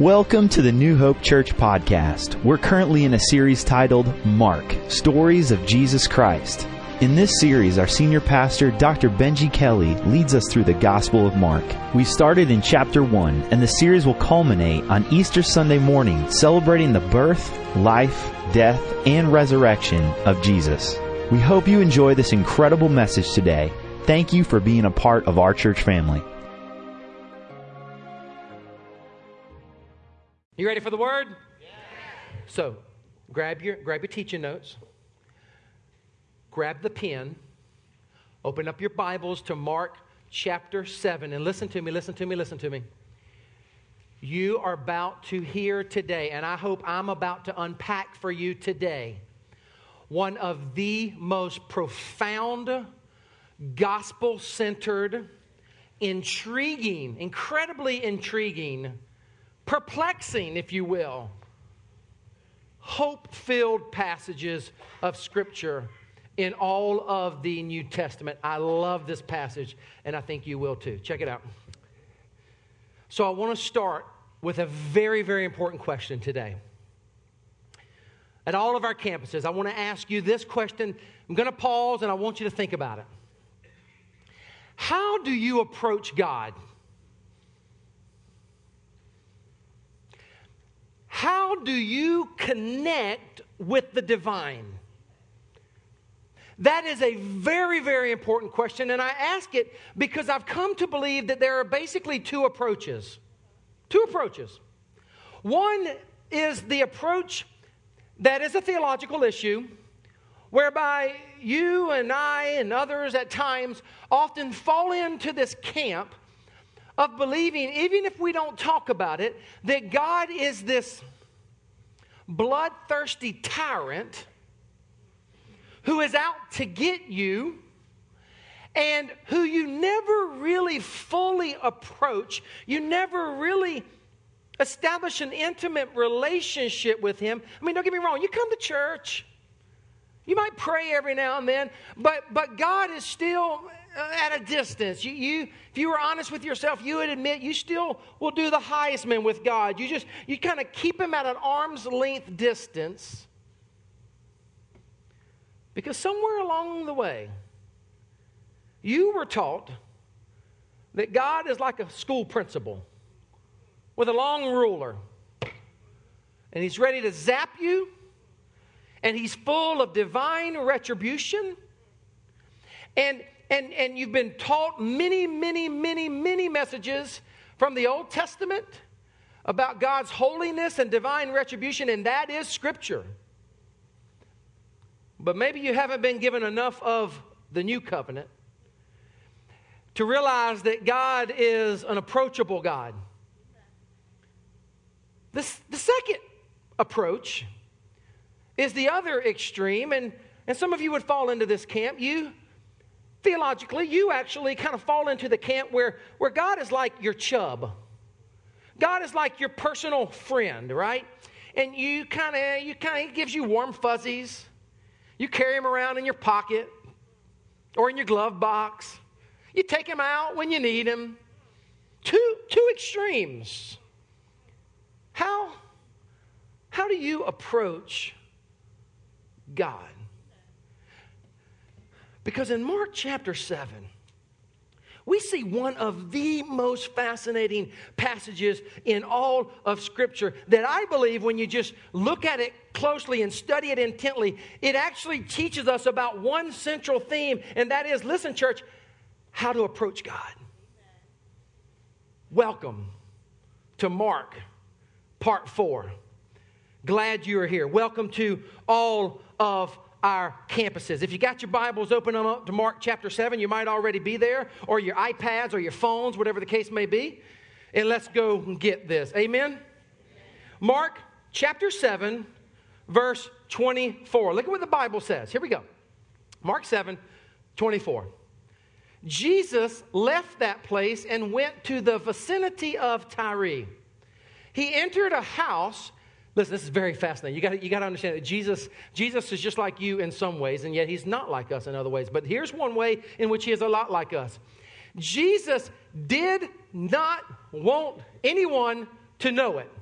Welcome to the New Hope Church podcast. We're currently in a series titled Mark Stories of Jesus Christ. In this series, our senior pastor, Dr. Benji Kelly, leads us through the Gospel of Mark. We started in chapter 1, and the series will culminate on Easter Sunday morning, celebrating the birth, life, death, and resurrection of Jesus. We hope you enjoy this incredible message today. Thank you for being a part of our church family. You ready for the word? So, grab your grab your teaching notes. Grab the pen. Open up your Bibles to Mark chapter 7 and listen to me, listen to me, listen to me. You are about to hear today and I hope I'm about to unpack for you today one of the most profound gospel-centered intriguing, incredibly intriguing perplexing, if you will, hope filled passages of Scripture in all of the New Testament. I love this passage, and I think you will too. Check it out. So, I want to start with a very, very important question today. At all of our campuses, I want to ask you this question. I'm going to pause and I want you to think about it. How do you approach God? Do you connect with the divine? That is a very, very important question, and I ask it because I've come to believe that there are basically two approaches. Two approaches. One is the approach that is a theological issue, whereby you and I and others at times often fall into this camp of believing, even if we don't talk about it, that God is this bloodthirsty tyrant who is out to get you and who you never really fully approach. You never really establish an intimate relationship with him. I mean, don't get me wrong, you come to church. You might pray every now and then, but, but God is still Uh, at a distance. You, you, if you were honest with yourself, you would admit you still will do the Heisman with God. You just, you kind of keep him at an arm's length distance. Because somewhere along the way, you were taught that God is like a school principal with a long ruler. And he's ready to zap you, and he's full of divine retribution. And and, and you've been taught many, many, many, many messages from the Old Testament about God's holiness and divine retribution, and that is Scripture. But maybe you haven't been given enough of the new covenant to realize that God is an approachable God. This, the second approach is the other extreme, and, and some of you would fall into this camp. You theologically, you actually kind of fall into the camp where, where God is like your chub. God is like your personal friend, right? And you kind of, you kind of gives you warm fuzzies. You carry him around in your pocket or in your glove box. You take him out when you need him. Two, two extremes. How, how do you approach God? Because in Mark chapter 7, we see one of the most fascinating passages in all of Scripture that I believe, when you just look at it closely and study it intently, it actually teaches us about one central theme, and that is listen, church, how to approach God. Welcome to Mark, part four. Glad you are here. Welcome to all of our campuses. If you got your Bibles, open them up to Mark chapter 7. You might already be there, or your iPads, or your phones, whatever the case may be. And let's go and get this. Amen? Mark chapter 7, verse 24. Look at what the Bible says. Here we go. Mark 7, 24. Jesus left that place and went to the vicinity of Tyre. He entered a house Listen, this is very fascinating. You got you to understand that Jesus, Jesus is just like you in some ways, and yet he's not like us in other ways. But here's one way in which he is a lot like us. Jesus did not want anyone to know it.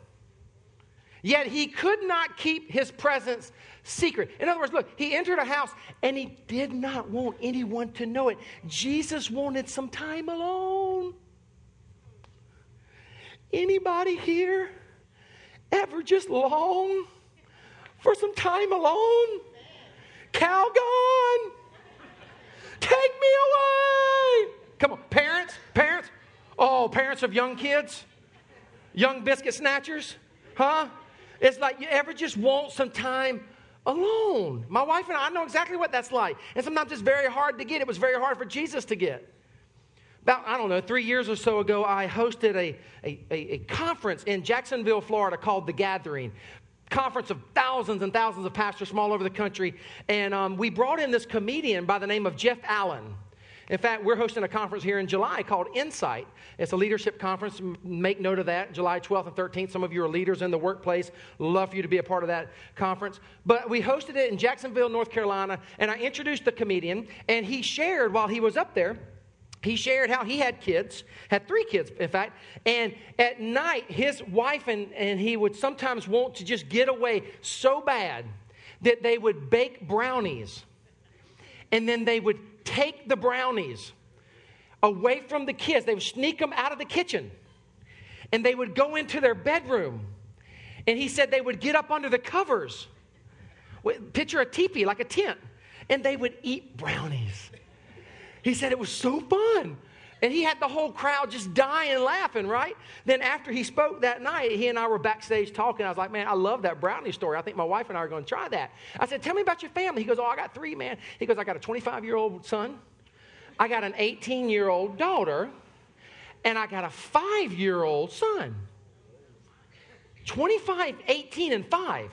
Yet he could not keep his presence secret. In other words, look, he entered a house and he did not want anyone to know it. Jesus wanted some time alone. Anybody here ever just long for some time alone? Calgon, take me away. Come on, parents, parents. Oh, parents of young kids, young biscuit snatchers, huh? It's like you ever just want some time alone. My wife and I, I know exactly what that's like. And sometimes it's very hard to get. It was very hard for Jesus to get. About, I don't know, three years or so ago, I hosted a, a, a, conference in Jacksonville, Florida called The Gathering. Conference of thousands and thousands of pastors from all over the country. And um, we brought in this comedian by the name of Jeff Allen. In fact, we're hosting a conference here in July called Insight. It's a leadership conference. Make note of that, July 12th and 13th. Some of you are leaders in the workplace. Love for you to be a part of that conference. But we hosted it in Jacksonville, North Carolina, and I introduced the comedian, and he shared while he was up there. He shared how he had kids, had three kids, in fact, and at night, his wife and, and he would sometimes want to just get away so bad that they would bake brownies and then they would take the brownies away from the kids. They would sneak them out of the kitchen and they would go into their bedroom. And he said they would get up under the covers. Picture a teepee, like a tent, and they would eat brownies. He said it was so fun. And he had the whole crowd just dying laughing, right? Then after he spoke that night, he and I were backstage talking. I was like, man, I love that brownie story. I think my wife and I are going to try that. I said, tell me about your family. He goes, oh, I got three, man. He goes, I got a 25 year old son, I got an 18 year old daughter, and I got a five year old son. 25, 18, and 5.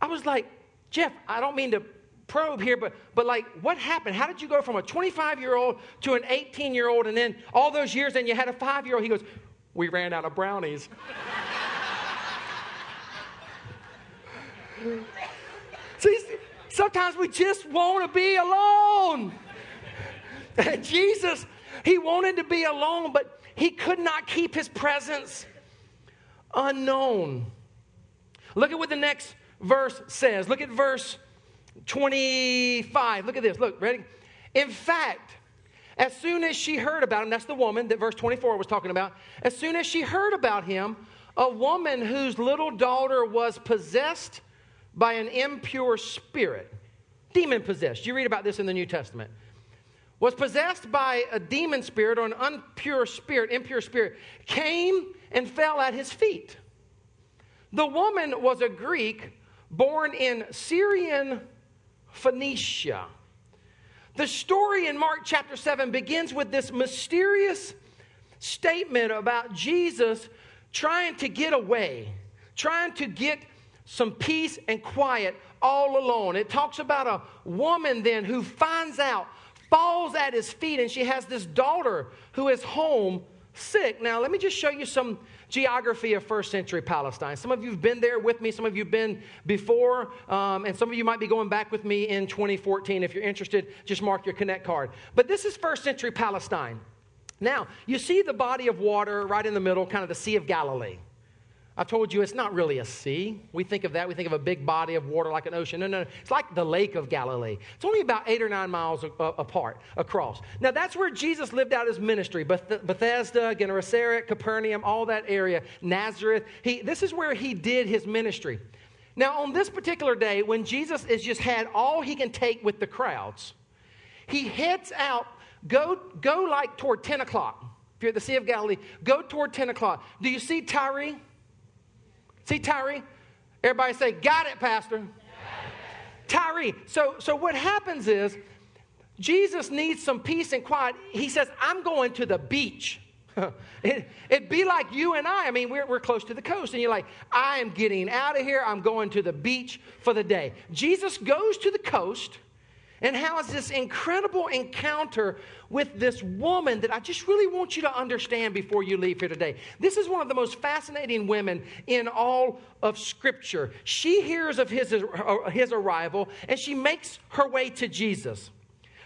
I was like, Jeff, I don't mean to probe here, but, but like, what happened? How did you go from a 25 year old to an 18 year old and then all those years, and you had a five year old? He goes, We ran out of brownies. See, sometimes we just want to be alone. And Jesus, he wanted to be alone, but he could not keep his presence unknown. Look at what the next verse says. Look at verse 25. Look at this. Look, ready? In fact, as soon as she heard about him, that's the woman that verse 24 was talking about. As soon as she heard about him, a woman whose little daughter was possessed by an impure spirit, demon possessed. You read about this in the New Testament. Was possessed by a demon spirit or an impure spirit, impure spirit, came and fell at his feet. The woman was a Greek born in Syrian Phoenicia. The story in Mark chapter 7 begins with this mysterious statement about Jesus trying to get away, trying to get some peace and quiet all alone. It talks about a woman then who finds out, falls at his feet, and she has this daughter who is home sick. Now, let me just show you some geography of first century Palestine. Some of you have been there with me, some of you have been before, um, and some of you might be going back with me in 2014. If you're interested, just mark your Connect card. But this is first century Palestine. Now, you see the body of water right in the middle, kind of the Sea of Galilee. I told you it's not really a sea. We think of that, we think of a big body of water like an ocean. No, no, no. It's like the Lake of Galilee. It's only about eight or nine miles a- a- apart, across. Now, that's where Jesus lived out his ministry Beth- Bethesda, Gennesaret, Capernaum, all that area, Nazareth. He, this is where he did his ministry. Now, on this particular day, when Jesus has just had all he can take with the crowds, he heads out, go, go like toward 10 o'clock. If you're at the Sea of Galilee, go toward 10 o'clock. Do you see Tyre? See Tyree? Everybody say, Got it, Pastor. Tyree. So, so what happens is Jesus needs some peace and quiet. He says, I'm going to the beach. it, would be like you and I. I mean, we're, we're close to the coast, and you're like, I am getting out of here. I'm going to the beach for the day. Jesus goes to the coast and how is this incredible encounter with this woman that I just really want you to understand before you leave here today. This is one of the most fascinating women in all of Scripture. She hears of his, uh, his arrival and she makes her way to Jesus.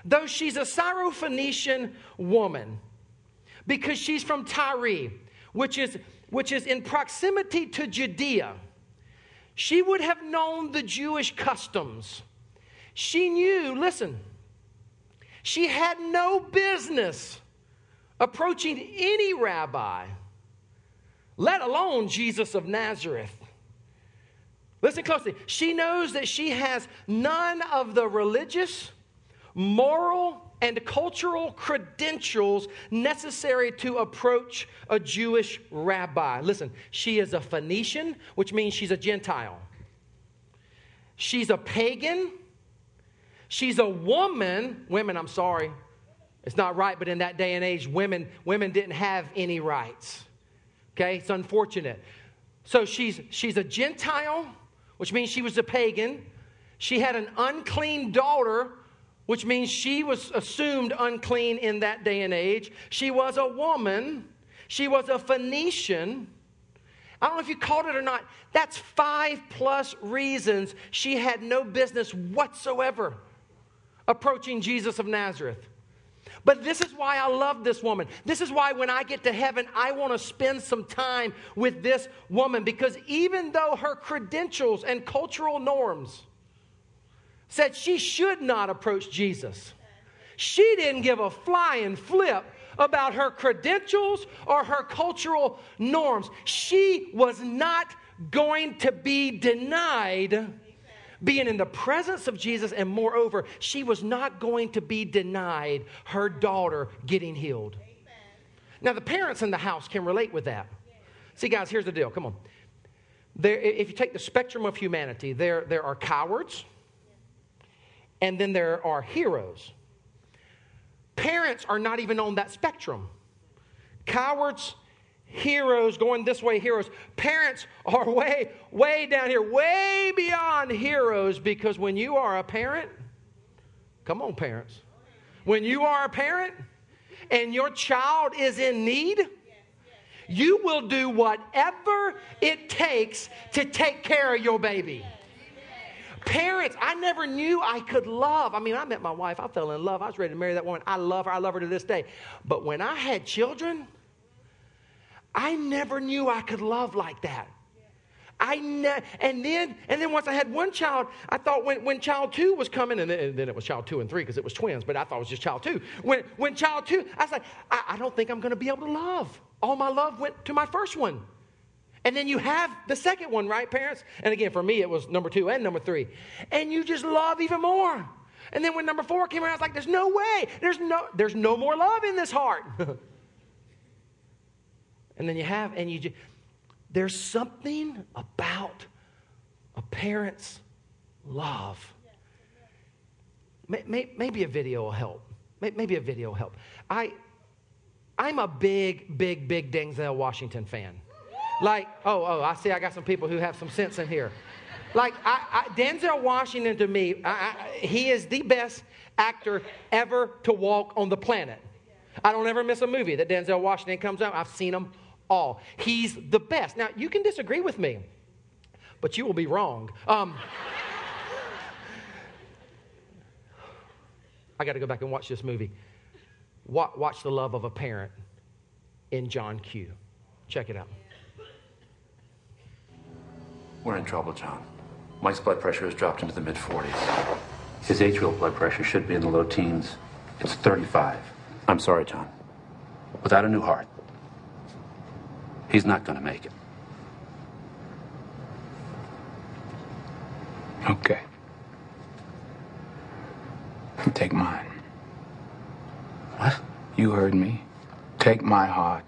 Though she's a Syrophoenician woman, because she's from Tyre, which is, which is in proximity to Judea. She would have known the Jewish customs. She knew, listen, she had no business approaching any rabbi, let alone Jesus of Nazareth. Listen closely. She knows that she has none of the religious, moral, and cultural credentials necessary to approach a Jewish rabbi. Listen, she is a Phoenician, which means she's a Gentile. She's a pagan. She's a woman. Women, I'm sorry. It's not right, but in that day and age, women, women didn't have any rights. Okay? It's unfortunate. So she's, she's a Gentile, which means she was a pagan. She had an unclean daughter which means she was assumed unclean in that day and age. She was a woman, she was a Phoenician. I don't know if you caught it or not. That's five plus reasons she had no business whatsoever approaching Jesus of Nazareth. But this is why I love this woman. This is why when I get to heaven, I want to spend some time with this woman because even though her credentials and cultural norms said she should not approach Jesus. She didn't give a flying flip about her credentials or her cultural norms. She was not going to be denied being in the presence of Jesus, and moreover, she was not going to be denied her daughter getting healed. Now, the parents in the house can relate with that. See, guys, here's the deal. Come on. There, if you take the spectrum of humanity, there, there are cowards, and then there are heroes. Parents are not even on that spectrum. Cowards, heroes, going this way, heroes. Parents are way, way down here, way beyond heroes because when you are a parent, come on, parents. When you are a parent and your child is in need, you will do whatever it takes to take care of your baby. Parents, I never knew I could love. I mean, I met my wife, I fell in love. I was ready to marry that woman. I love her, I love her to this day. But when I had children, I never knew I could love like that. I ne- and then and then once I had one child, I thought when, when child two was coming, and then, and then it was child two and three because it was twins, but I thought it was just child two. When when child two, I was like, I, I don't think I'm going to be able to love. All my love went to my first one. And then you have the second one, right, parents? And again, for me, it was number two and number three. And you just love even more. And then when number four came around, I was like, there's no way. There's no, there's no more love in this heart. and then you have, and you there's something about a parent's love. Maybe a video will help. Maybe a video will help. I, I'm a big, big, big Denzel Washington fan. Like, oh, oh, I see I got some people who have some sense in here. Like, I, I, Denzel Washington to me, I, he is the best actor ever to walk on the planet. I don't ever miss a movie that Denzel Washington comes out. I've seen them all. He's the best. Now, you can disagree with me, but you will be wrong. Um, I got to go back and watch this movie. Watch The Love of a Parent in John Q. Check it out. We're in trouble, John. Mike's blood pressure has dropped into the mid 40s. His atrial blood pressure should be in the low teens. It's 35. I'm sorry, John. Without a new heart, he's not going to make it. Okay. Take mine. What? You heard me. Take my heart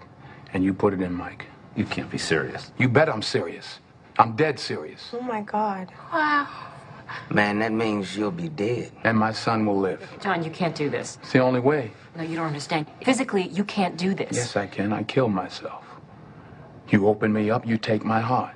and you put it in Mike. You can't be serious. You bet I'm serious. I'm dead serious. Oh my God. Wow. Man, that means you'll be dead. And my son will live. John, you can't do this. It's the only way. No, you don't understand. Physically, you can't do this. Yes, I can. I kill myself. You open me up, you take my heart.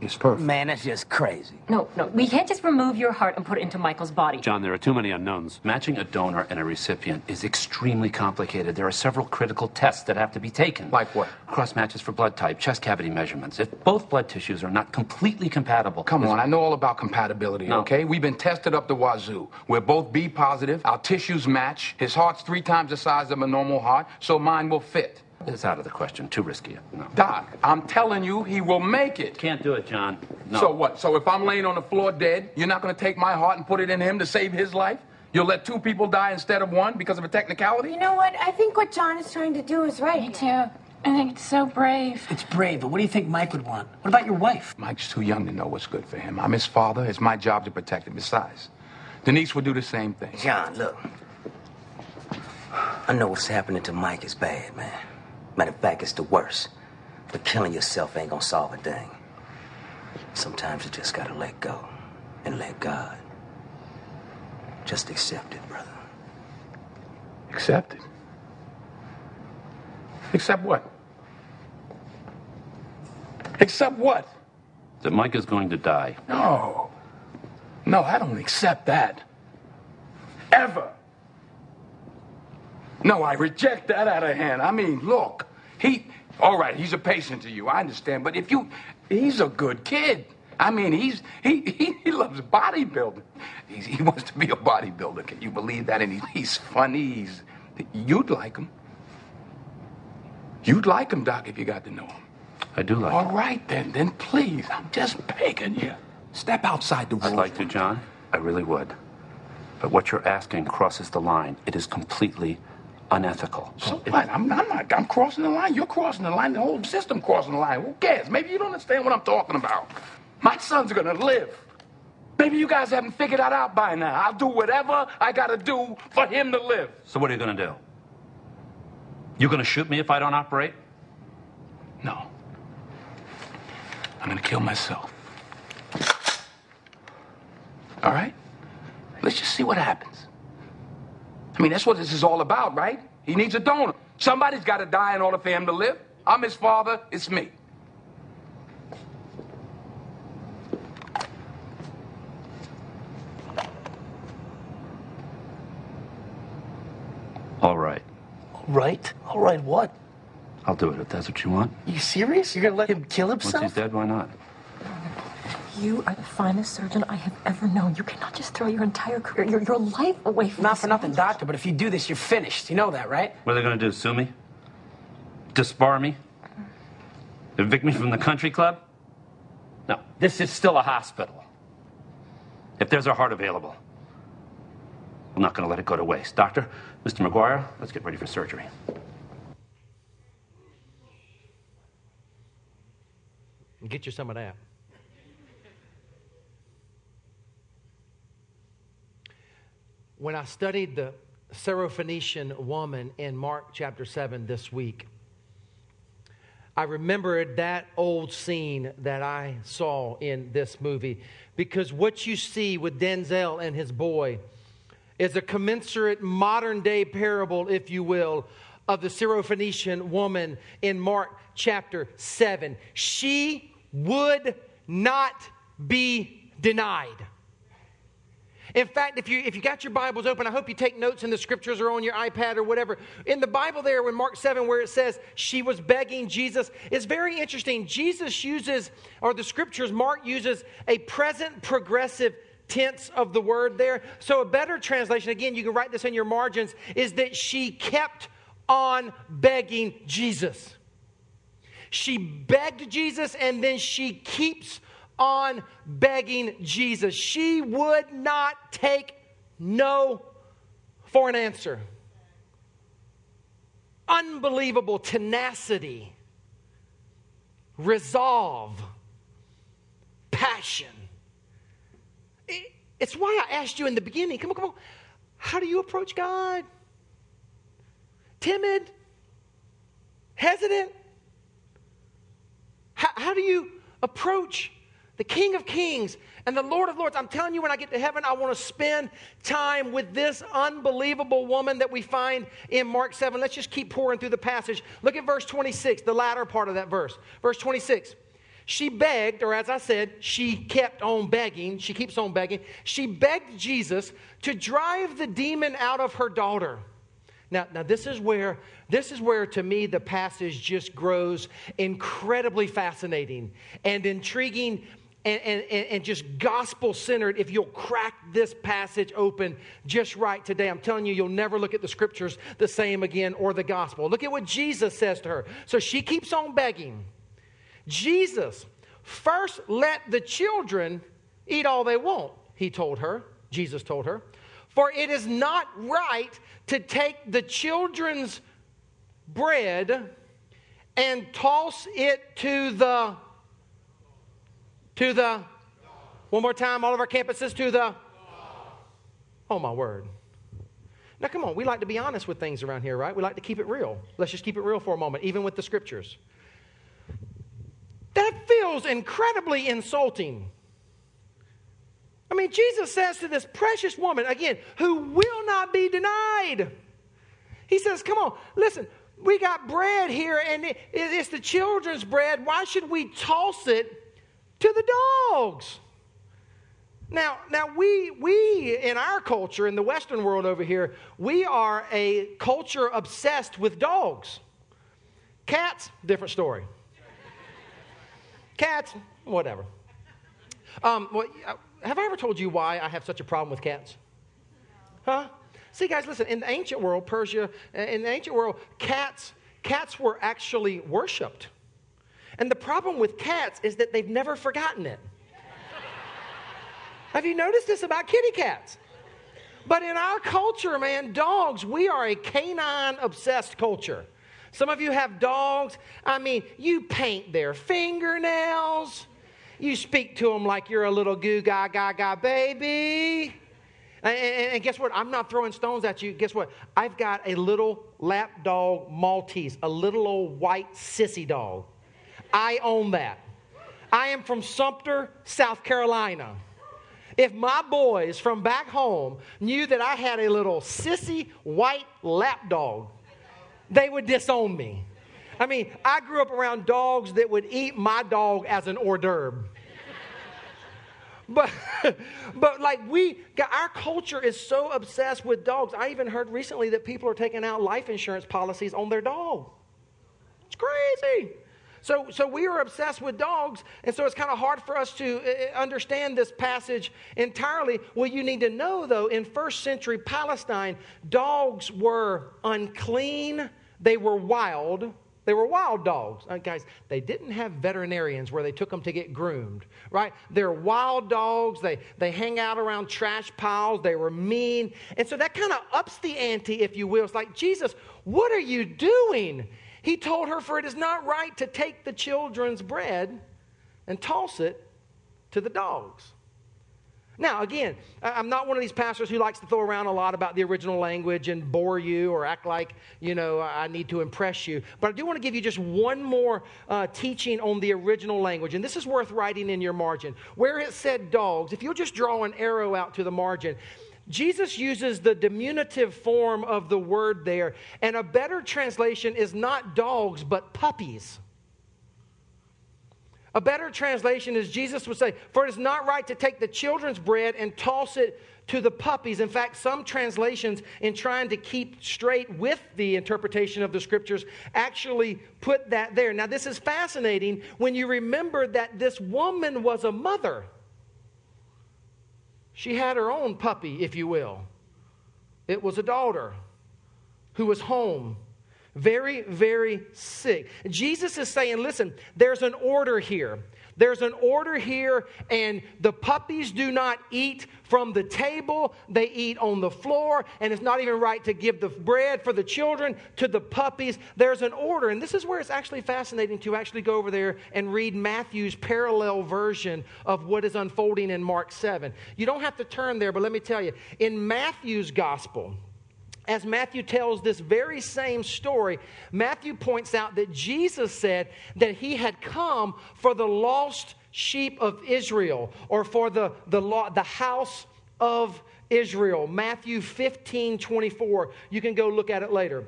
It's perfect. Man, that's just crazy. No, no, we can't just remove your heart and put it into Michael's body. John, there are too many unknowns. Matching a donor and a recipient is extremely complicated. There are several critical tests that have to be taken. Like what? Cross matches for blood type, chest cavity measurements. If both blood tissues are not completely compatible. Come on, I know all about compatibility, no. okay? We've been tested up the wazoo. We're both B positive, our tissues match. His heart's three times the size of a normal heart, so mine will fit. It's out of the question. Too risky. No. Doc, I'm telling you, he will make it. Can't do it, John. no. So what? So if I'm laying on the floor dead, you're not going to take my heart and put it in him to save his life? You'll let two people die instead of one because of a technicality? You know what? I think what John is trying to do is right. Me too. I think it's so brave. It's brave, but what do you think Mike would want? What about your wife? Mike's too young to know what's good for him. I'm his father. It's my job to protect him. Besides, Denise would do the same thing. John, look. I know what's happening to Mike is bad, man. Matter of fact, it's the worst. But killing yourself ain't gonna solve a thing. Sometimes you just gotta let go and let God. Just accept it, brother. Accept it. Accept what? Accept what? That Mike is going to die. No. No, I don't accept that. Ever. No, I reject that out of hand. I mean, look, he, all right, he's a patient to you, I understand, but if you, he's a good kid. I mean, he's, he, he, he loves bodybuilding. He's, he wants to be a bodybuilder. Can you believe that? And he, he's funny. He's, you'd like him. You'd like him, Doc, if you got to know him. I do like All him. right, then, then please, I'm just begging you. Step outside the rules. I'd like to, John. I really would. But what you're asking crosses the line. It is completely unethical. So what? I'm, I'm not. I'm crossing the line. You're crossing the line. The whole system crossing the line. Who cares? Maybe you don't understand what I'm talking about. My son's gonna live. Maybe you guys haven't figured that out by now. I'll do whatever I gotta do for him to live. So what are you to do? You to shoot me if I don't operate? No. I'm gonna kill myself. All right? Let's just see what happens. I mean, that's what this is all about, right? He needs a donor. Somebody's got to die in order for him to live. I'm his father. It's me. All right. Right? All right, what? I'll do it if that's what you want. You serious? You're gonna let him kill himself? Once he's dead, why not? You are the finest surgeon I have ever known. You cannot just throw your entire career, your, your life away from Not this for nothing, man. doctor, but if you do this, you're finished. You know that, right? What are they going to do? Sue me? Disbar me? Evict me from the country club? No, this is still a hospital. If there's a heart available, I'm not going to let it go to waste. Doctor, Mr. McGuire, let's get ready for surgery. Get you some of that. When I studied the Syrophoenician woman in Mark chapter 7 this week, I remembered that old scene that I saw in this movie because what you see with Denzel and his boy is a commensurate modern day parable, if you will, of the Syrophoenician woman in Mark chapter 7. She would not be denied. In fact, if you, if you got your Bibles open, I hope you take notes in the scriptures or on your iPad or whatever. In the Bible, there, in Mark 7, where it says she was begging Jesus, it's very interesting. Jesus uses, or the scriptures, Mark uses a present progressive tense of the word there. So, a better translation, again, you can write this in your margins, is that she kept on begging Jesus. She begged Jesus and then she keeps on begging Jesus. She would not take no for an answer. Unbelievable tenacity, resolve, passion. It's why I asked you in the beginning come on, come on. How do you approach God? Timid? Hesitant? How, how do you approach the King of Kings and the Lord of Lords? I'm telling you, when I get to heaven, I want to spend time with this unbelievable woman that we find in Mark 7. Let's just keep pouring through the passage. Look at verse 26, the latter part of that verse. Verse 26. She begged, or as I said, she kept on begging. She keeps on begging. She begged Jesus to drive the demon out of her daughter. Now, now this is where this is where to me the passage just grows incredibly fascinating and intriguing and, and, and just gospel centered if you'll crack this passage open just right today. I'm telling you, you'll never look at the scriptures the same again or the gospel. Look at what Jesus says to her. So she keeps on begging. Jesus, First, let the children eat all they want, he told her. Jesus told her. For it is not right to take the children's bread and toss it to the to the one more time all of our campuses to the oh my word. Now come on we like to be honest with things around here right? We like to keep it real. Let's just keep it real for a moment even with the scriptures. That feels incredibly insulting. I mean jesus says to this precious woman again who will not be denied. He says come on listen we got bread here and it's the children's bread. Why should we toss it to the dogs? Now, now we, we in our culture, in the Western world over here, we are a culture obsessed with dogs. Cats, different story. Cats, whatever. Um, well, have I ever told you why I have such a problem with cats? Huh? See, guys, listen, in the ancient world, Persia, uh, in the ancient world, cats, cats were actually worshiped. And the problem with cats is that they've never forgotten it. Have you noticed this about kitty cats? But in our culture, man, dogs, we are a canine obsessed culture. Some of you have dogs. I mean, you paint their fingernails. You speak to them like you're a little goo gaga gaga baby. And, and, and, guess what? I'm not throwing stones at you. Guess what? I've got a little lap dog Maltese, a little old white sissy dog. I own that. I am from Sumter, South Carolina. If my boys from back home knew that I had a little sissy white lap dog, they would disown me. I mean, I grew up around dogs that would eat my dog as an hors d'oeuvre but but like we our culture is so obsessed with dogs i even heard recently that people are taking out life insurance policies on their dog it's crazy so so we are obsessed with dogs and so it's kind of hard for us to uh, uh, understand this passage entirely well you need to know though in first century palestine dogs were unclean they were wild they were wild dogs. Uh, guys, they didn't have veterinarians where they took them to get groomed, right? They're wild dogs. They, they hang out around trash piles. They were mean. And so that kind of ups the ante, if you will. It's like, Jesus, what are you doing? He told her, For it is not right to take the children's bread and toss it to the dogs. Now, again, I'm not one of these pastors who likes to throw around a lot about the original language and bore you or act like, you know, I need to impress you. But I do want to give you just one more uh, teaching on the original language. And this is worth writing in your margin. Where it said dogs, if you'll just draw an arrow out to the margin, Jesus uses the diminutive form of the word there. And a better translation is not dogs, but puppies. A better translation is Jesus would say, For it is not right to take the children's bread and toss it to the puppies. In fact, some translations, in trying to keep straight with the interpretation of the scriptures, actually put that there. Now, this is fascinating when you remember that this woman was a mother. She had her own puppy, if you will. It was a daughter who was home very, very sick. Jesus is saying, listen, there's an order here. There's an order here, and the puppies do not eat from the table, they eat on the floor, and it's not even right to give the bread for the children to the puppies. There's an order, and this is where it's actually fascinating to actually go over there and read Matthew's parallel version of what is unfolding in Mark 7. You don't have to turn there, but let me tell you, in Matthew's gospel, as Matthew tells this very same story, Matthew points out that Jesus said that he had come for the lost sheep of Israel or for the, the, the house of Israel. Matthew 15 24. You can go look at it later.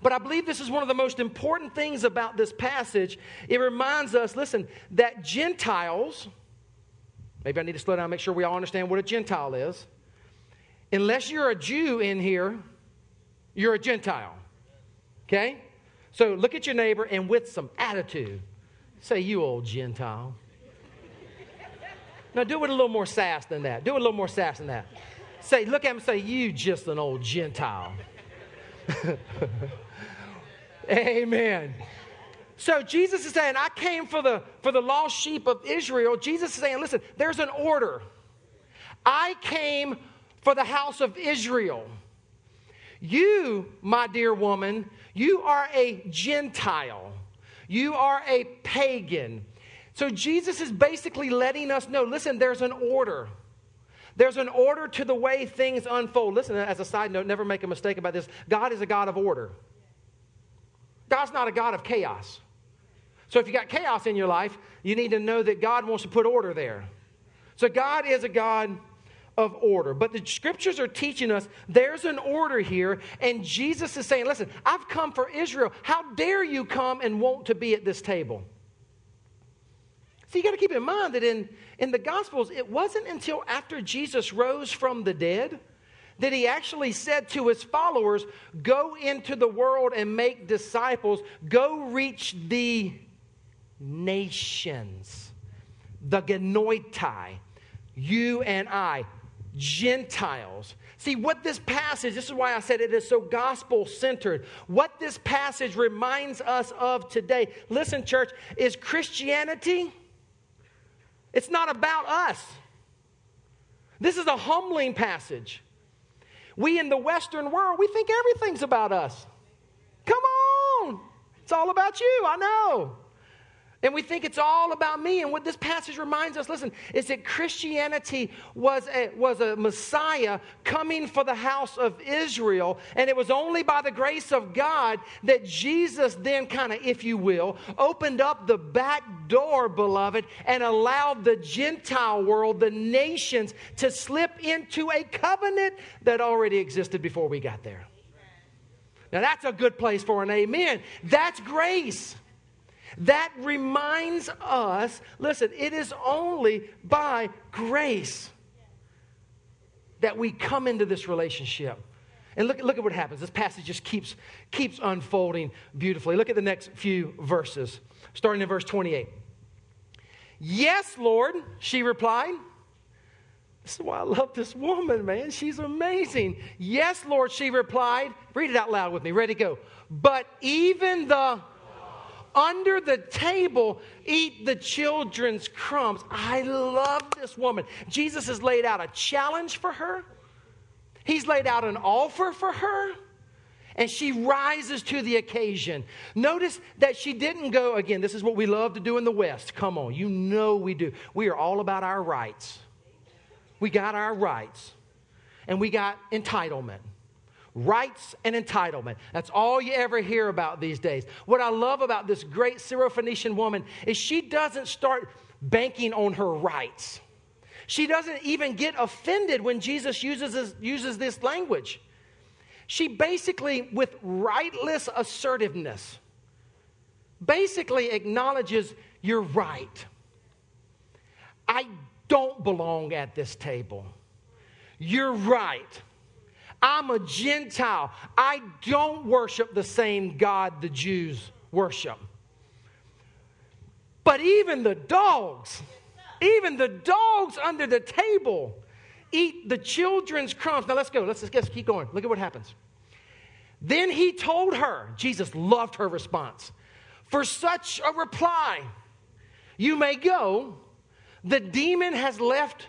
But I believe this is one of the most important things about this passage. It reminds us, listen, that Gentiles, maybe I need to slow down and make sure we all understand what a Gentile is unless you're a Jew in here, you're a Gentile. Okay? So look at your neighbor and with some attitude, say, You old Gentile. Now do it with a little more sass than that. Do it a little more sass than that. Say, look at him say, You just an old Gentile. Amen. So Jesus is saying, I came for the, for the lost sheep of Israel. Jesus is saying, listen, there's an order. I came for the house of Israel. You, my dear woman, you are a Gentile. You are a pagan. So Jesus is basically letting us know listen, there's an order. There's an order to the way things unfold. Listen, as a side note, never make a mistake about this. God is a God of order. God's not a God of chaos. So if you got chaos in your life, you need to know that God wants to put order there. So God is a God of order. But the scriptures are teaching us there's an order here, and Jesus is saying, Listen, I've come for Israel. How dare you come and want to be at this table? So you got to keep in mind that in, in the Gospels, it wasn't until after Jesus rose from the dead that he actually said to his followers, Go into the world and make disciples, go reach the nations, the genoitai, you and I, Gentiles. See, what this passage, this is why I said it is so gospel centered. What this passage reminds us of today, listen, church, is Christianity, it's not about us. This is a humbling passage. We in the Western world, we think everything's about us. Come on, it's all about you, I know. And we think it's all about me. And what this passage reminds us, listen, is that Christianity was a, was a Messiah coming for the house of Israel. And it was only by the grace of God that Jesus then, kind of, if you will, opened up the back door, beloved, and allowed the Gentile world, the nations, to slip into a covenant that already existed before we got there. Now, that's a good place for an amen. That's grace. That reminds us listen, it is only by grace that we come into this relationship. And look, look at what happens. This passage just keeps, keeps unfolding beautifully. Look at the next few verses, starting in verse 28. Yes, Lord, she replied. This is why I love this woman, man. She's amazing. Yes, Lord, she replied. Read it out loud with me. Ready, go. But even the under the table eat the children's crumbs. I love this woman. Jesus has laid out a challenge for her, He's laid out an offer for her. And she rises to the occasion. Notice that she didn't go, again, this is what we love to do in the West. Come on, you know we do. We are all about our rights. We got our rights, and we got entitlement rights and entitlement. That's all you ever hear about these days. What I love about this great Syrophoenician woman is she doesn't start banking on her rights. She doesn't even get offended when Jesus uses this, uses this language. She basically, with rightless assertiveness, basically acknowledges you're right. I don't belong at this table. You're right. I'm a Gentile. I don't worship the same God the Jews worship. But even the dogs, even the dogs under the table eat the children's crumbs. Now let's go. Let's, let's keep going. Look at what happens. Then he told her, Jesus loved her response. For such a reply, you may go. The demon has left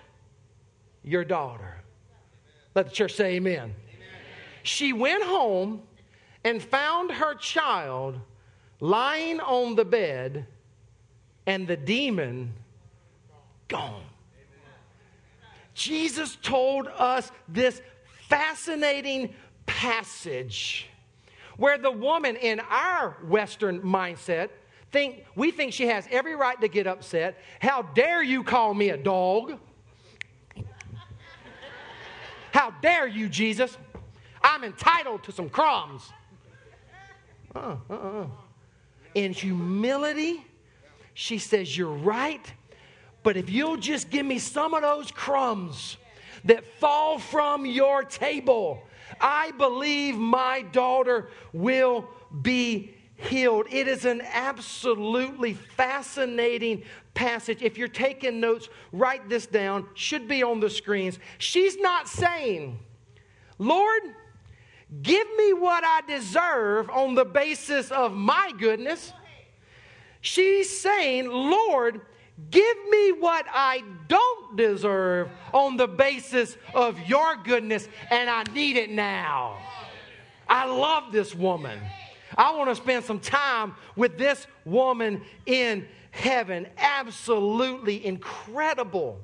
your daughter. Let the church say amen. amen. She went home and found her child lying on the bed and the demon gone. Jesus told us this fascinating passage where the woman in our Western mindset think we think she has every right to get upset. How dare you call me a dog? How dare you, Jesus? I'm entitled to some crumbs. Uh, uh, uh. In humility, she says, You're right, but if you'll just give me some of those crumbs that fall from your table, I believe my daughter will be healed. It is an absolutely fascinating passage. If you're taking notes, write this down. Should be on the screens. She's not saying, Lord, give me what I deserve on the basis of my goodness. She's saying, Lord, give me what I don't deserve on the basis of your goodness, and I need it now. I love this woman. I want to spend some time with this woman in heaven. Absolutely incredible,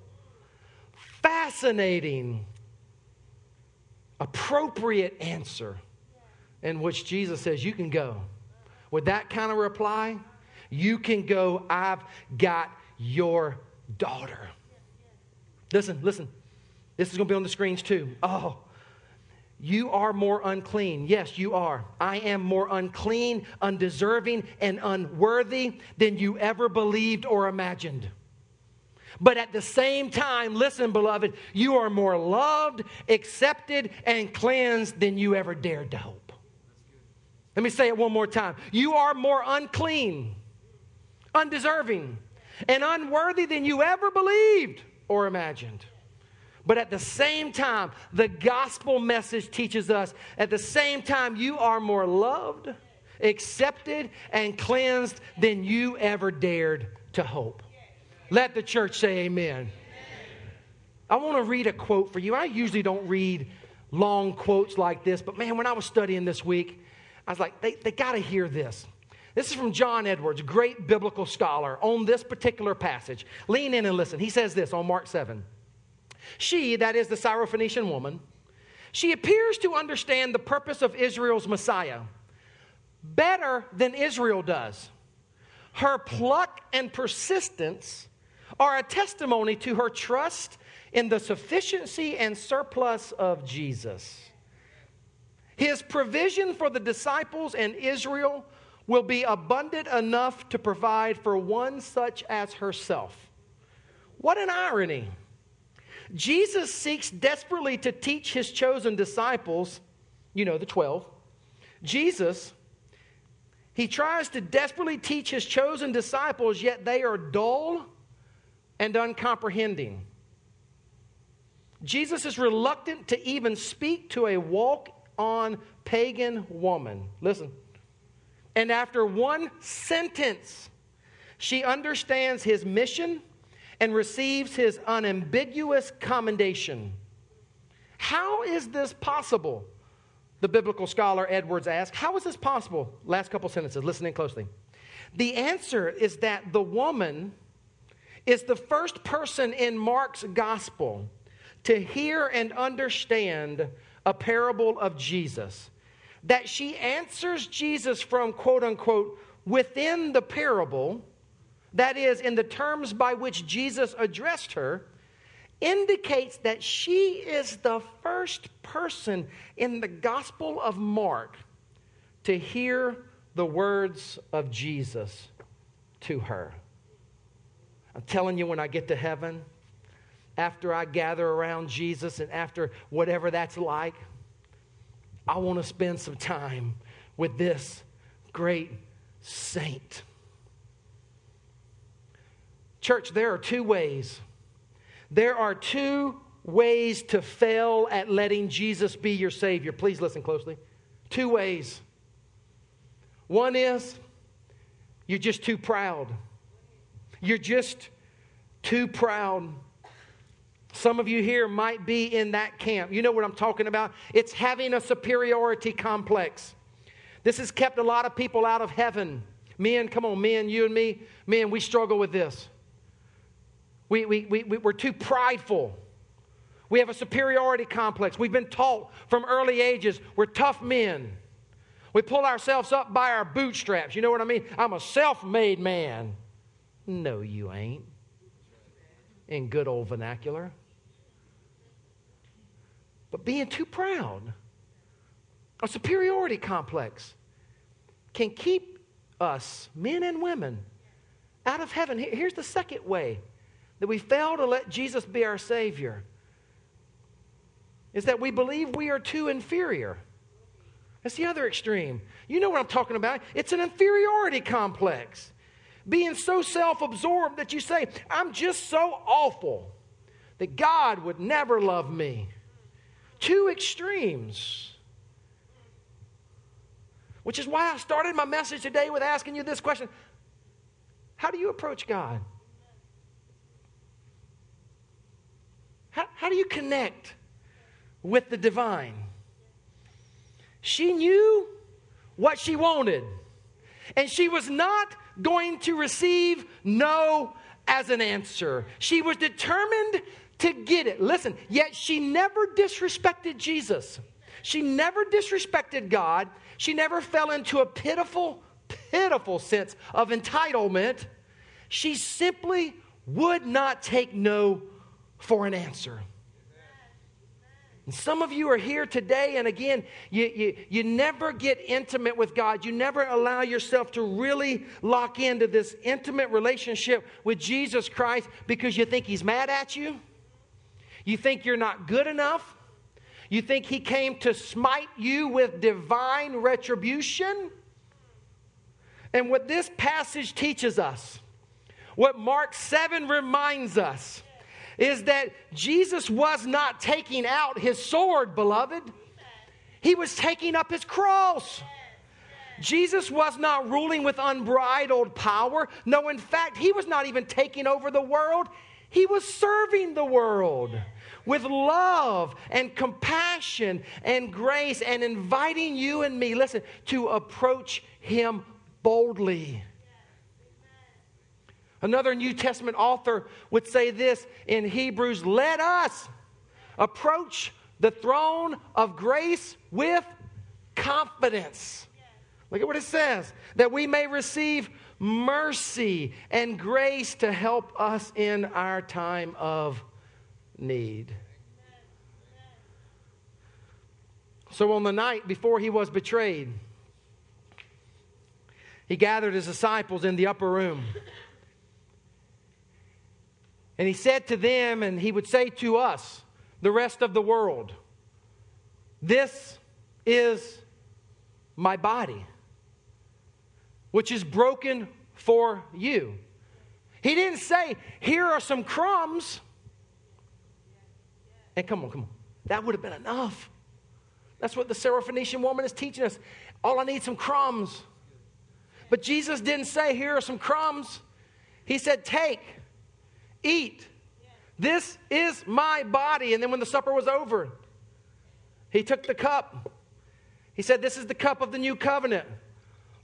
fascinating, appropriate answer in which Jesus says, You can go. With that kind of reply, you can go. I've got your daughter. Listen, listen. This is going to be on the screens too. Oh, you are more unclean. Yes, you are. I am more unclean, undeserving, and unworthy than you ever believed or imagined. But at the same time, listen, beloved, you are more loved, accepted, and cleansed than you ever dared to hope. Let me say it one more time. You are more unclean, undeserving, and unworthy than you ever believed or imagined. But at the same time, the gospel message teaches us at the same time, you are more loved, accepted, and cleansed than you ever dared to hope. Let the church say amen. I want to read a quote for you. I usually don't read long quotes like this, but man, when I was studying this week, I was like, they, they got to hear this. This is from John Edwards, great biblical scholar, on this particular passage. Lean in and listen. He says this on Mark 7. She, that is the Syrophoenician woman, she appears to understand the purpose of Israel's Messiah better than Israel does. Her pluck and persistence are a testimony to her trust in the sufficiency and surplus of Jesus. His provision for the disciples and Israel will be abundant enough to provide for one such as herself. What an irony! Jesus seeks desperately to teach his chosen disciples, you know, the 12. Jesus, he tries to desperately teach his chosen disciples, yet they are dull and uncomprehending. Jesus is reluctant to even speak to a walk on pagan woman. Listen. And after one sentence, she understands his mission and receives his unambiguous commendation. How is this possible? The biblical scholar Edwards asks. How is this possible? Last couple sentences, listening closely. The answer is that the woman is the first person in Mark's gospel to hear and understand a parable of Jesus. That she answers Jesus from quote unquote within the parable that is, in the terms by which Jesus addressed her, indicates that she is the first person in the Gospel of Mark to hear the words of Jesus to her. I'm telling you, when I get to heaven, after I gather around Jesus and after whatever that's like, I want to spend some time with this great saint. Church, there are two ways. There are two ways to fail at letting Jesus be your Savior. Please listen closely. Two ways. One is you're just too proud. You're just too proud. Some of you here might be in that camp. You know what I'm talking about? It's having a superiority complex. This has kept a lot of people out of heaven. Men, come on, men, you and me, men, we struggle with this. We, we, we, we're too prideful. We have a superiority complex. We've been taught from early ages we're tough men. We pull ourselves up by our bootstraps. You know what I mean? I'm a self made man. No, you ain't. In good old vernacular. But being too proud, a superiority complex, can keep us, men and women, out of heaven. Here's the second way that we fail to let Jesus be our Savior is that we believe we are too inferior. That's the other extreme. You know what I'm talking about. It's an inferiority complex. Being so self absorbed that you say, I'm just so awful that God would never love me. Two extremes. Which is why I started my message today with asking you this question How do you approach God? How, how do you connect with the divine? She knew what she wanted, and she was not going to receive no as an answer. She was determined to get it. Listen, yet she never disrespected Jesus. She never disrespected God. She never fell into a pitiful, pitiful sense of entitlement. She simply would not take no for an answer. And some of you are here today, and again, you, you, you never get intimate with God. You never allow yourself to really lock into this intimate relationship with Jesus Christ because you think He's mad at you. You think you're not good enough. You think He came to smite you with divine retribution. And what this passage teaches us, what Mark 7 reminds us, is that Jesus was not taking out his sword, beloved. He was taking up his cross. Jesus was not ruling with unbridled power. No, in fact, he was not even taking over the world. He was serving the world with love and compassion and grace and inviting you and me, listen, to approach him boldly. Another New Testament author would say this in Hebrews let us approach the throne of grace with confidence. Look at what it says that we may receive mercy and grace to help us in our time of need. So, on the night before he was betrayed, he gathered his disciples in the upper room. And he said to them, and he would say to us, the rest of the world, This is my body, which is broken for you. He didn't say, Here are some crumbs. And come on, come on. That would have been enough. That's what the Syrophoenician woman is teaching us. All I need some crumbs. But Jesus didn't say, Here are some crumbs. He said, Take Eat. This is my body. And then when the supper was over, he took the cup. He said, This is the cup of the new covenant,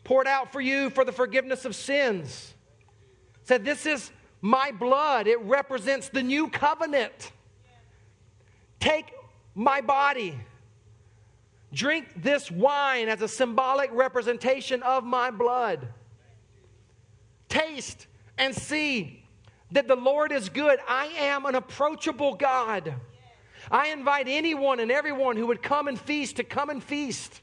poured out for you for the forgiveness of sins. Said, This is my blood. It represents the new covenant. Take my body. Drink this wine as a symbolic representation of my blood. Taste and see that the Lord is good. I am an approachable God. I invite anyone and everyone who would come and feast to come and feast.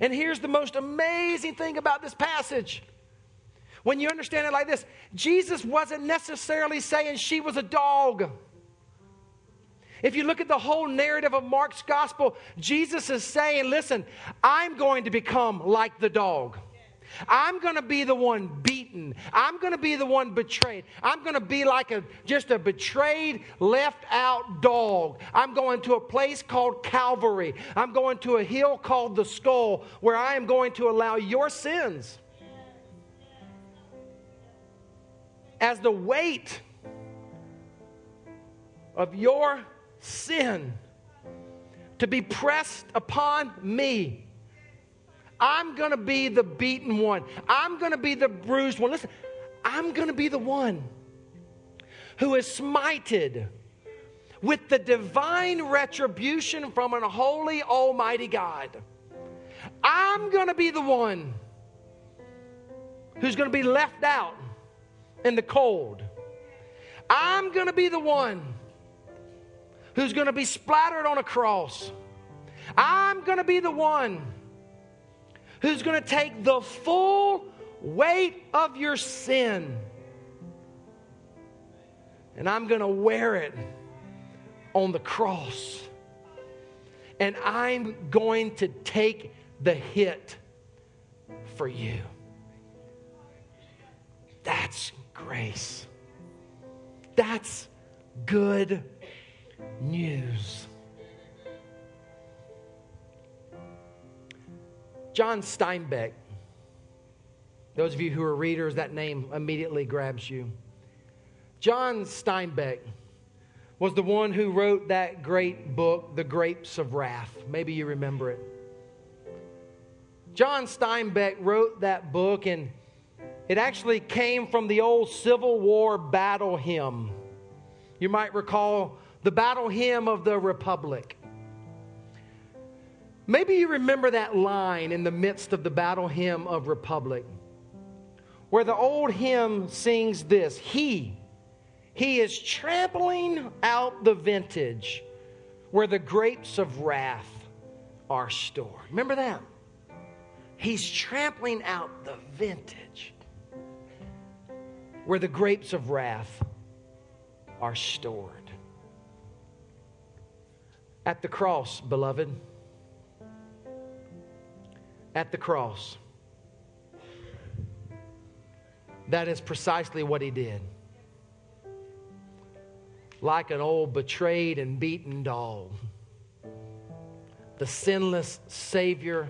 And here's the most amazing thing about this passage. When you understand it like this, Jesus wasn't necessarily saying she was a dog. If you look at the whole narrative of Mark's gospel, Jesus is saying, Listen, I'm going to become like the dog. I'm going to be the one beaten. I'm going to be the one betrayed. I'm going to be like a just a betrayed, left out dog. I'm going to a place called Calvary. I'm going to a hill called the skull where I am going to allow your sins as the weight of your sin to be pressed upon me I'm going to be the beaten one. I'm going to be the bruised one. Listen, I'm going to be the one who is smited with the divine retribution from an holy, almighty God. I'm going to be the one who's going to be left out in the cold. I'm going to be the one who's going to be splattered on a cross. I'm going to be the one who's going to take the full weight of your sin. And I'm going to wear it on the cross. And I'm going to take the hit for you. That's grace. That's good news. John Steinbeck Those of you who are readers, that name immediately grabs you. John Steinbeck was the one who wrote that great book, The Grapes of Wrath. Maybe you remember it. John Steinbeck wrote that book, and it actually came from the old Civil War battle hymn. You might recall the battle hymn of the Republic. Maybe you remember that line in the midst of the battle hymn of Republic, where the old hymn sings this He, He is trampling out the vintage where the grapes of wrath are stored. Remember that? He's trampling out the vintage where the grapes of wrath are stored. At the cross, beloved, at the cross, that is precisely what he did. Like an old betrayed and beaten dog, the sinless Savior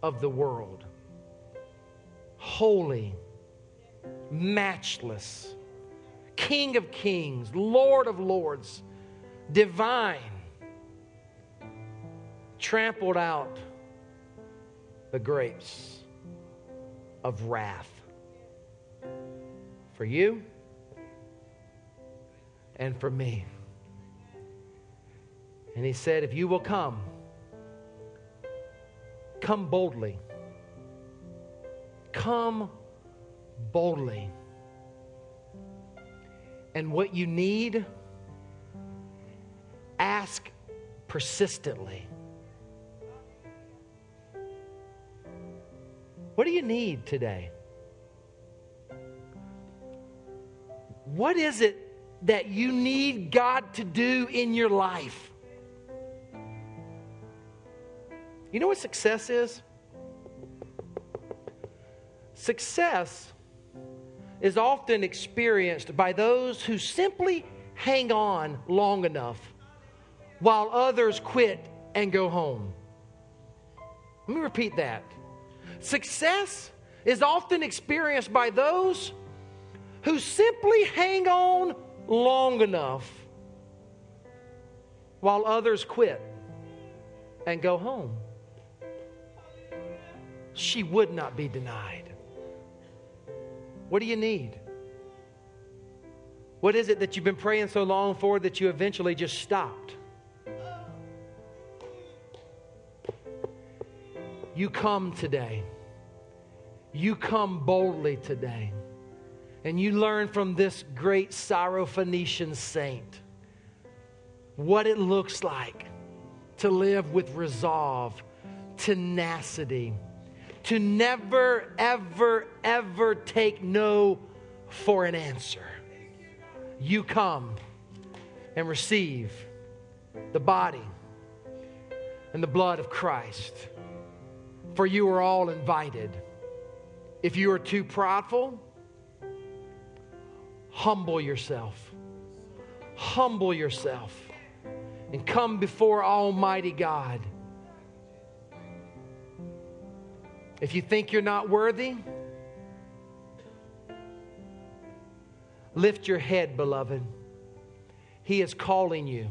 of the world. Holy, matchless, King of kings, Lord of lords, divine, trampled out the grapes of wrath for you and for me. And he said, If you will come, Come boldly. Come boldly. And what you need, ask persistently. What do you need today? What is it that you need God to do in your life? You know what success is? Success is often experienced by those who simply hang on long enough while others quit and go home. Let me repeat that. Success is often experienced by those who simply hang on long enough while others quit and go home she would not be denied. What do you need? What is it that you've been praying so long for that you eventually just stopped? You come today. You come boldly today. And you learn from this great Syrophoenician saint what it looks like to live with resolve, tenacity, to never, ever, ever take no for an answer. You come and receive the body and the blood of Christ. For you are all invited. If you are too prideful, humble yourself. Humble yourself and come before Almighty God If you think you're not worthy, lift your head, beloved. He is calling you.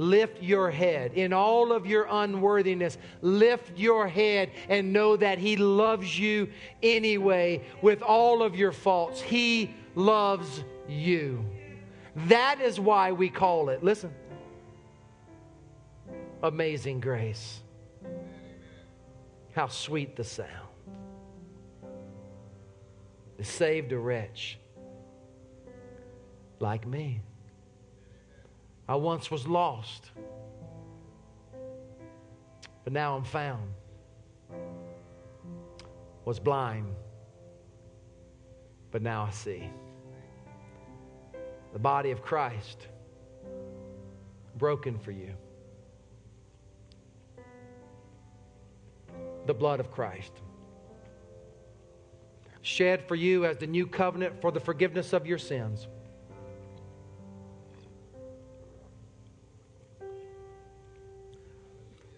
Lift your head. In all of your unworthiness, lift your head and know that He loves you anyway with all of your faults. He loves you. That is why we call it, listen, amazing grace. How sweet the sound. It saved a wretch like me. I once was lost, but now I'm found. Was blind, but now I see. The body of Christ broken for you. the blood of Christ. Shed for you as the new covenant for the forgiveness of your sins.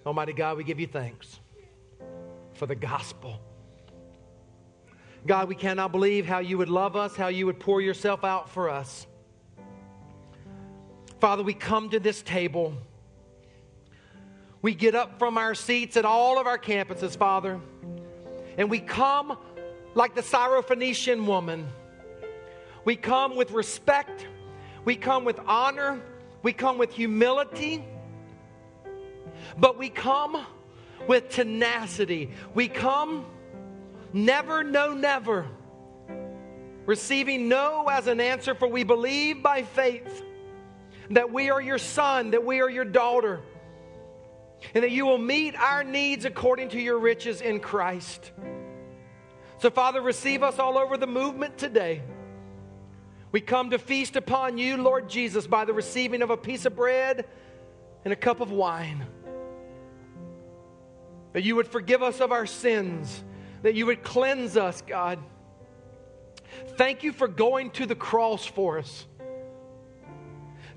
Almighty God, we give you thanks for the gospel. God, we cannot believe how you would love us, how you would pour yourself out for us. Father, we come to this table. We get up from our seats at all of our campuses, Father, and we come like the Syrophoenician woman. We come with respect, we come with honor, we come with humility, but we come with tenacity. We come never, no, never, receiving no as an answer, for we believe by faith that we are your son, that we are your daughter, and that you will meet our needs according to your riches in Christ. So, Father, receive us all over the movement today. We come to feast upon you, Lord Jesus, by the receiving of a piece of bread and a cup of wine. That you would forgive us of our sins, that you would cleanse us, God. Thank you for going to the cross for us.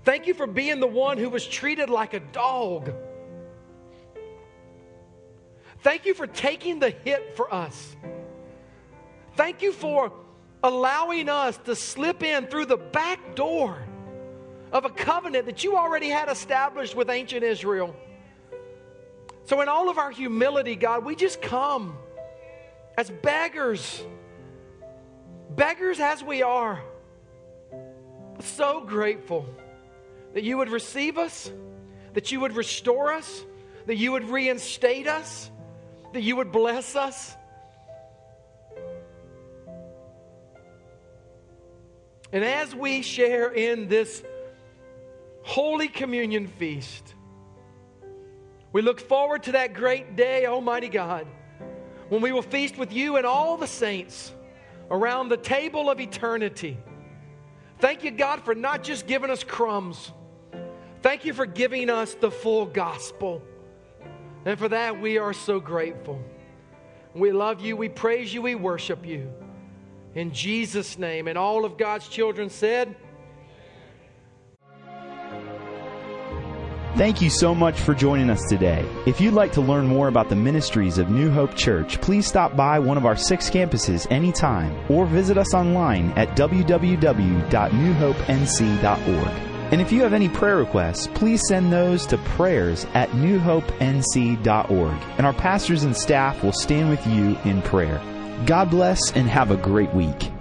Thank you for being the one who was treated like a dog. Thank you for taking the hit for us. Thank you for allowing us to slip in through the back door of a covenant that you already had established with ancient Israel. So, in all of our humility, God, we just come as beggars, beggars as we are, so grateful that you would receive us, that you would restore us, that you would reinstate us, that you would bless us. And as we share in this Holy Communion feast, we look forward to that great day, Almighty God, when we will feast with you and all the saints around the table of eternity. Thank you, God, for not just giving us crumbs. Thank you for giving us the full gospel. And for that, we are so grateful. We love you, we praise you, we worship you. In Jesus' name. And all of God's children said, Thank you so much for joining us today. If you'd like to learn more about the ministries of New Hope Church, please stop by one of our six campuses anytime or visit us online at www.newhopenc.org. And if you have any prayer requests, please send those to prayers at newhopenc.org. And our pastors and staff will stand with you in prayer. God bless and have a great week.